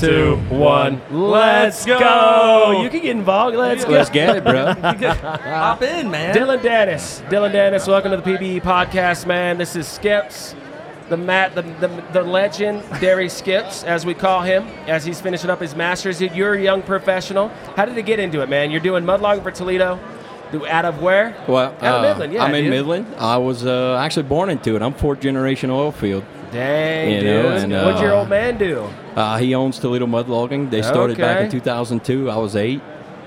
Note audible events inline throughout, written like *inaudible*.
two, one. Let's go. go. You can get involved. Let's go. Let's get it, bro. *laughs* Hop in, man. Dylan Danos. Dylan Danos, welcome to the PBE podcast, man. This is Skips, the Matt, the, the, the legend, Derry Skips, as we call him, as he's finishing up his master's. You're a young professional. How did you get into it, man? You're doing mudlogging for Toledo. Out of where? Well, Out of uh, Midland, yeah, I'm in dude. Midland. I was uh, actually born into it. I'm fourth generation oil field. Dang, You dude. know, and, What'd your uh, old man do? Uh, he owns Toledo Mud Logging. They started back in 2002. I was eight,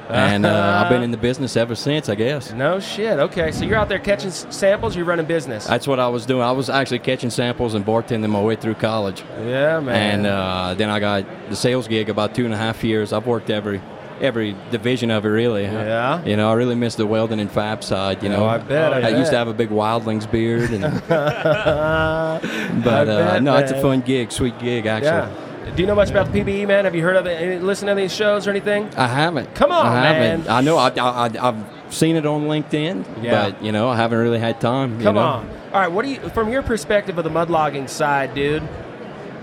and uh, I've been in the business ever since. I guess No shit. Okay, so you're out there catching samples. You're running business. that's what I was doing. I was actually catching samples and bartending my way through college, yeah, man. and uh, then I got the sales gig about two and a half years. I've worked every every division of it really. Yeah. You know, I really miss the welding and fab side. You Oh, know, I bet, I I, used to have a big wildlings beard, and, *laughs* *laughs* but uh, bet, no, it's a fun gig, sweet gig actually. Yeah. Do you know much about the PBE, man? Have you heard of it? Any- Listen to these shows or anything? I haven't. Come on, I haven't. man. I know. I, I, I, I've seen it on LinkedIn, Yeah. but you know, I haven't really had time. you Come know? on. All right. What do you, from your perspective of the mudlogging side, dude?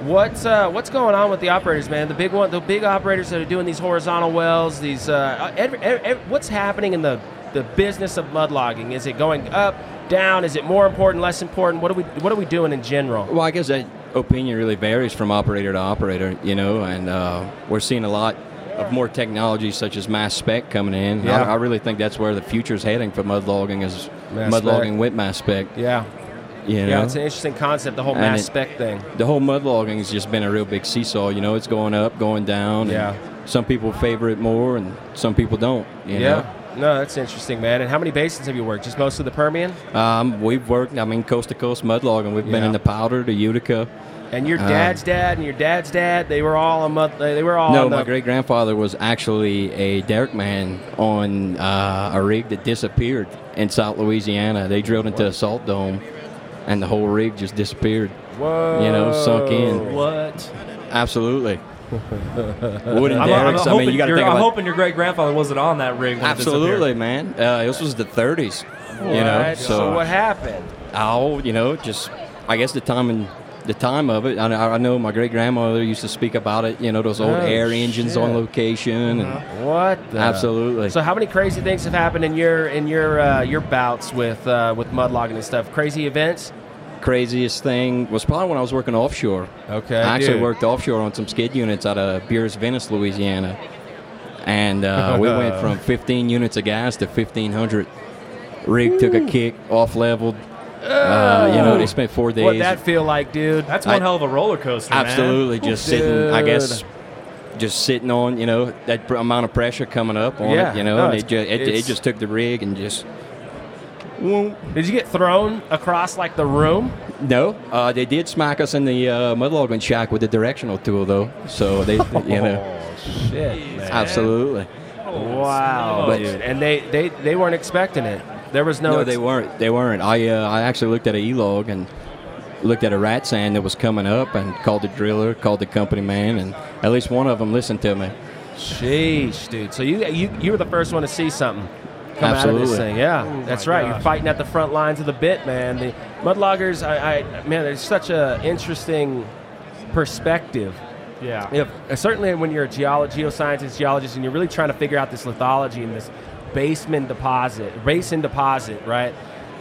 What's uh, what's going on with the operators, man? The big one, the big operators that are doing these horizontal wells. These uh, every, every, what's happening in the the business of mudlogging? Is it going up, down? Is it more important, less important? What are we what are we doing in general? Well, I guess that opinion really varies from operator to operator, you know, and uh, we're seeing a lot of more technology such as mass spec coming in. Yeah. I, I really think that's where the future is heading for mud logging is Mass mud spec. logging with mass spec. Yeah. You know? Yeah, it's an interesting concept, the whole And mass it- spec thing. the whole mud logging has just been a real big seesaw. You know, it's going up, going down. and Yeah. Some people favor it more, and some people don't. You Yeah. No, that's interesting, man. And how many basins have you worked? Just most of the Permian? Um, we've worked. I mean, coast to coast mud logging. We've been in the Powder, the Utica. And your Um, dad's dad and your dad's dad, they were all a mud. They were all no, my great grandfather was actually a derrick man on uh, a rig that disappeared in South Louisiana. They drilled into a salt dome, and the whole rig just disappeared. Whoa. you know, sunk in. What? Absolutely. *laughs* Wooden I'm, I'm derricks. I hoping, mean, you got to you're- think I'm hoping your great grandfather wasn't on that rig. When Absolutely, disappeared. man. Uh, this was the 30s. What? You know, so, so what happened? Oh, you know, just I guess the time and the time of it. I, I know my great grandmother used to speak about it. You know, those old Oh, air engines on location. And What? The? absolutely. So how many crazy things have happened in your in your uh, your bouts with uh, with mudlogging and stuff? Crazy events? Craziest thing was probably when I was working offshore. Okay. I actually dude. worked offshore on some skid units out of Buras, Venice, Louisiana, and uh, we went *laughs* from 15 units of gas to 1,500. Rig took a kick, off leveled. Uh, you know, they spent four days. What'd that feel like, dude? That's one I- hell of a roller coaster, man. Absolutely, just sitting. I guess just sitting on you know that pr- amount of pressure coming up on Yeah, it. You know, no, and it, ju- it, it just took the rig and just. Did you get thrown across like the room? No, uh, they did smack us in the uh, mudlogging shack with the directional tool though. So they, *laughs* you know, Oh shit! man. absolutely. Wow, But- dude. And they, they they weren't expecting it. There was no. No, ex- they weren't. They weren't. I uh, I actually looked at a e-log and looked at a rat sand that was coming up and called the driller, called the company man, and at least one of them listened to me. Sheesh, dude. So you you you were the first one to see something come out of this thing. Yeah, that's my right. You're fighting at the front lines of the bit, man. The mudloggers, I, I man, there's such a interesting perspective. Yeah. If, certainly when you're a geolo- geoscientist, geologist, and you're really trying to figure out this lithology and this basement deposit, basin deposit, right?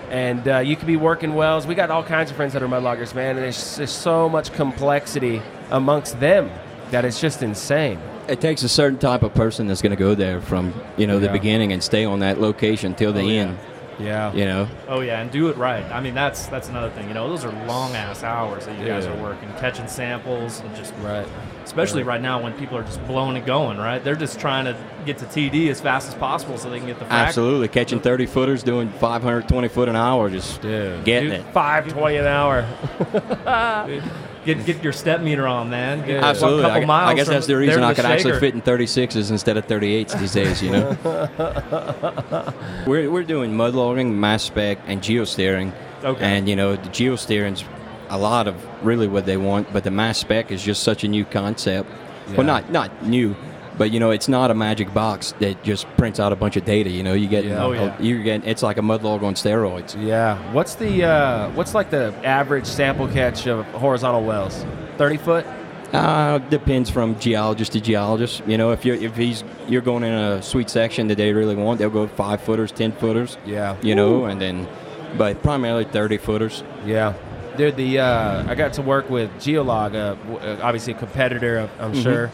And uh, you could be working wells. We got all kinds of friends that are mudloggers, man, and there's, there's so much complexity amongst them that it's just insane. It takes a certain type of person that's going to go there from you know the beginning and stay on that location till the Oh, yeah. end. Yeah. You know, Oh yeah, and do it right. I mean, that's that's another thing. You know, those are long ass hours that you guys Yeah. are working, catching samples, and just Right. especially right now when people are just blowing and going. Right, they're just trying to get to TD as fast as possible so they can get the frac. absolutely catching 30 footers, doing 520 foot an hour, just Dude. getting Dude. it. Five twenty an hour. *laughs* *laughs* Get get your step meter on, man. Get. Absolutely. A couple I, miles I guess that's the reason I could actually fit in 36s instead of 38s these days, you know. *laughs* we're, we're doing mud logging, mass spec, and geosteering. Okay. And, you know, the geosteering's a lot of really what they want, but the mass spec is just such a new concept. Yeah. Well, not not new, but you know, it's not a magic box that just prints out a bunch of data. You know, you get Yeah. Oh, yeah. you get it's like a mud log on steroids. Yeah. What's the uh, what's like the average sample catch of horizontal wells? Thirty foot. Uh, depends from geologist to geologist. You know, if you're if he's you're going in a sweet section that they really want, they'll go five footers, ten footers. Yeah. You know, and then, but primarily thirty footers. Yeah. Dude, the uh, I got to work with Geolog, uh, uh, obviously a competitor, I'm- Mhm. sure.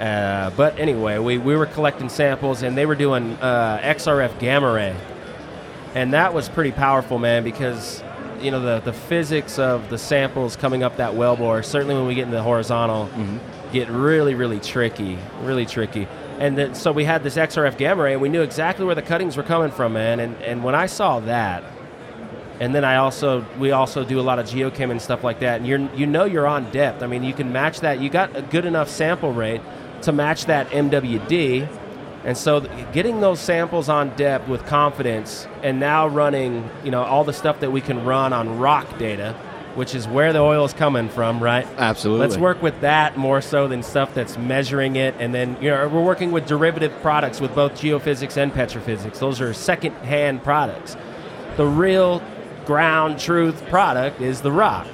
Uh, but anyway, we, we were collecting samples and they were doing uh, XRF gamma ray. And that was pretty powerful, man, because you know the, the physics of the samples coming up that wellbore, certainly when we get into the horizontal, get really, really tricky, really tricky. And then, so we had this XRF gamma ray, and we knew exactly where the cuttings were coming from, man. And, and when I saw that, and then I also we also do a lot of geochem and stuff like that. And you're you know you're on depth. I mean, you can match that. You got a good enough sample rate to match that MWD. And so getting those samples on depth with confidence and now running, you know, all the stuff that we can run on rock data, which is where the oil is coming from, right? Absolutely. Let's work with that more so than stuff that's measuring it. And then, you know, we're working with derivative products with both geophysics and petrophysics. Those are second-hand products. The real ground truth product is the rock.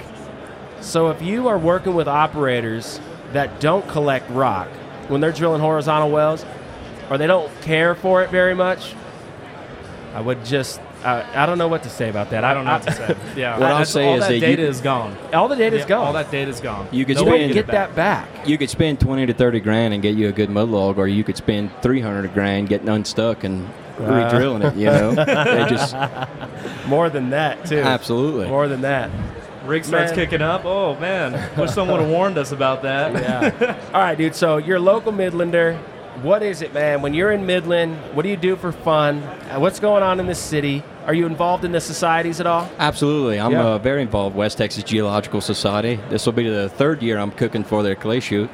So if you are working with operators that don't collect rock when they're drilling horizontal wells, or they don't care for it very much, I would just, uh, I don't know what to say about that. I don't know what to say. *laughs* Yeah, What I'll say all is that that you- data is gone. All the data's Yeah, gone. All that data is gone. You could you Nobody spend- can get it that back. You could spend twenty to thirty grand and get you a good mud log, or you could spend three hundred grand getting unstuck and re-drilling it. You know, they just *laughs* More than that, too. absolutely. More than that. Rig starts Man. kicking up. Oh man, wish someone would have warned us about that. *laughs* Yeah. All right, dude. So you're a local Midlander. What is it, man? When you're in Midland, what do you do for fun? Uh, What's going on in the city? Are you involved in the societies at all? Absolutely. I'm Yeah. uh, very involved West Texas Geological Society. This will be the third year I'm cooking for their clay shoot.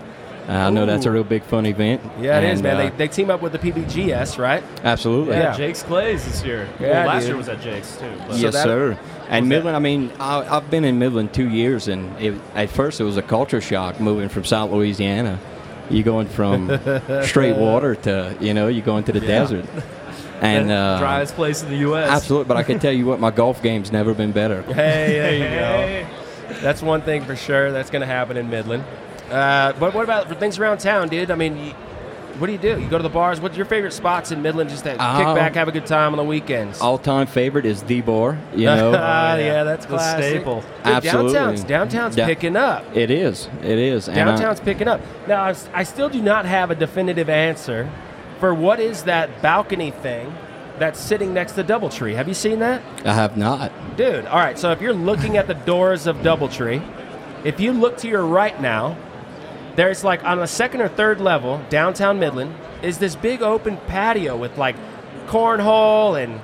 Uh, I know that's a real big fun event. Yeah, it is, And, man. uh, they, they team up with the PBGS, right? absolutely. Yeah. Jake's Clays this year. Yeah, well, last dude. year was at Jake's too. but- So yes, that- sir. And was that- Midland, I mean, I, I've been in Midland two years, and it, at first it was a culture shock moving from South Louisiana. You're going from *laughs* straight water to, you know, you going to the Yeah. desert. And the *laughs* uh, driest place in the U.S. absolutely, but I can tell you what, my golf game's never been better. Hey, there you go. *laughs* That's one thing for sure. That's going to happen in Midland. Uh, but what about for things around town, dude? I mean, you, what do you do? You go to the bars. What's your favorite spots in Midland just to kick Um, back, have a good time on the weekends? All-time favorite is the Bar. You know, Ah, *laughs* Oh, yeah. yeah. that's The classic. staple. Dude, Absolutely. Downtown's, downtown's Da- picking up. it is. It is. And uh, I- Downtown's picking up. Now, I still do not have a definitive answer for what is that balcony thing that's sitting next to Doubletree. Have you seen that? I have not. Dude, all right, so if you're looking at the doors of Doubletree, if you look to your right now, there's like on the second or third level, downtown Midland, is this big open patio with like cornhole and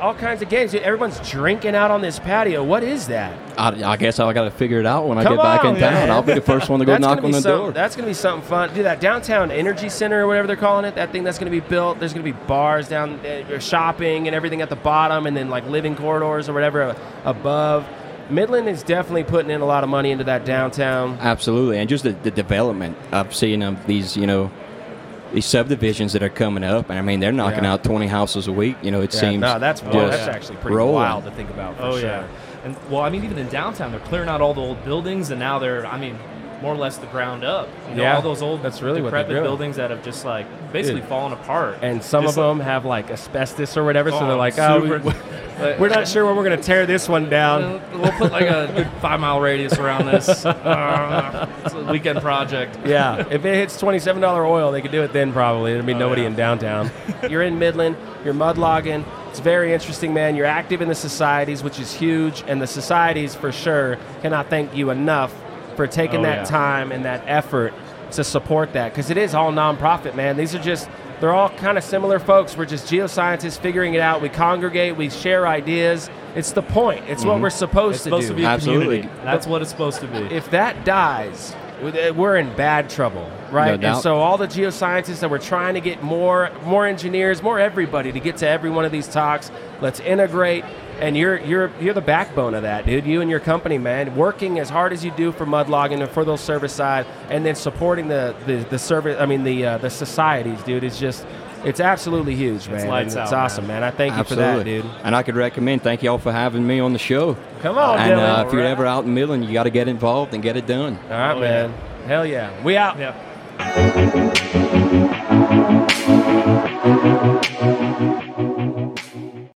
all kinds of games. Everyone's drinking out on this patio. What is that? I, I guess I got to figure it out when I Come get back on, in town. I'll be the first one to go *laughs* knock on the something- door. That's going to be something fun. Do that downtown energy center or whatever they're calling it. That thing that's going to be built. There's going to be bars down, uh, shopping and everything at the bottom, and then like living corridors or whatever above. Midland is definitely putting in a lot of money into that downtown. Absolutely, and just the, the development of seeing um, these, you know, these subdivisions that are coming up, and I mean they're knocking Yeah. out twenty houses a week. You know, it Yeah, seems no, that's just well, that's actually pretty rolling. wild to think about. For Oh sure. yeah, and well, I mean, even in downtown, they're clearing out all the old buildings, and now they're, I mean, more or less the ground up. You know, Yeah, all those old, that's really decrepit doing. buildings that have just like basically Dude. fallen apart. And some Just of like- them have like asbestos or whatever, so Oh, they're like, oh, *laughs* *laughs* super- we're not sure when we're going to tear this one down. We'll put like a five mile radius around this. Uh, it's a weekend project. Yeah, if it hits twenty-seven dollar oil, they could do it then. Probably there'd be Oh, nobody yeah. in downtown. you're in Midland. You're mud logging. It's very interesting, man. You're active in the societies, which is huge, and the societies for sure cannot thank you enough for taking Oh, that yeah. time and that effort to support that because it is all nonprofit, man. These are just they're all kind of similar folks. We're just geoscientists figuring it out. We congregate, we share ideas. It's the point. It's what mm-hmm. we're supposed It's to supposed do. to be a Absolutely. community. That's what it's supposed to be. if that dies, we're in bad trouble, right? and so all the geoscientists that we're trying to get more, more engineers, more everybody to get to every one of these talks. Let's integrate, and you're you're you're the backbone of that, dude. You and your company, man, working as hard as you do for mud logging and for those service side, and then supporting the the, the service. I mean the uh, the societies, dude. Is just it's absolutely huge, man. lights and it's awesome, man. I thank you Absolutely, for that, dude. And I could recommend. Thank you all for having me on the show. Come on, and Dylan. uh, if you're All right. ever out in Midland, you got to get involved and get it done. All right, Oh, man. Hell yeah. We out. Yeah.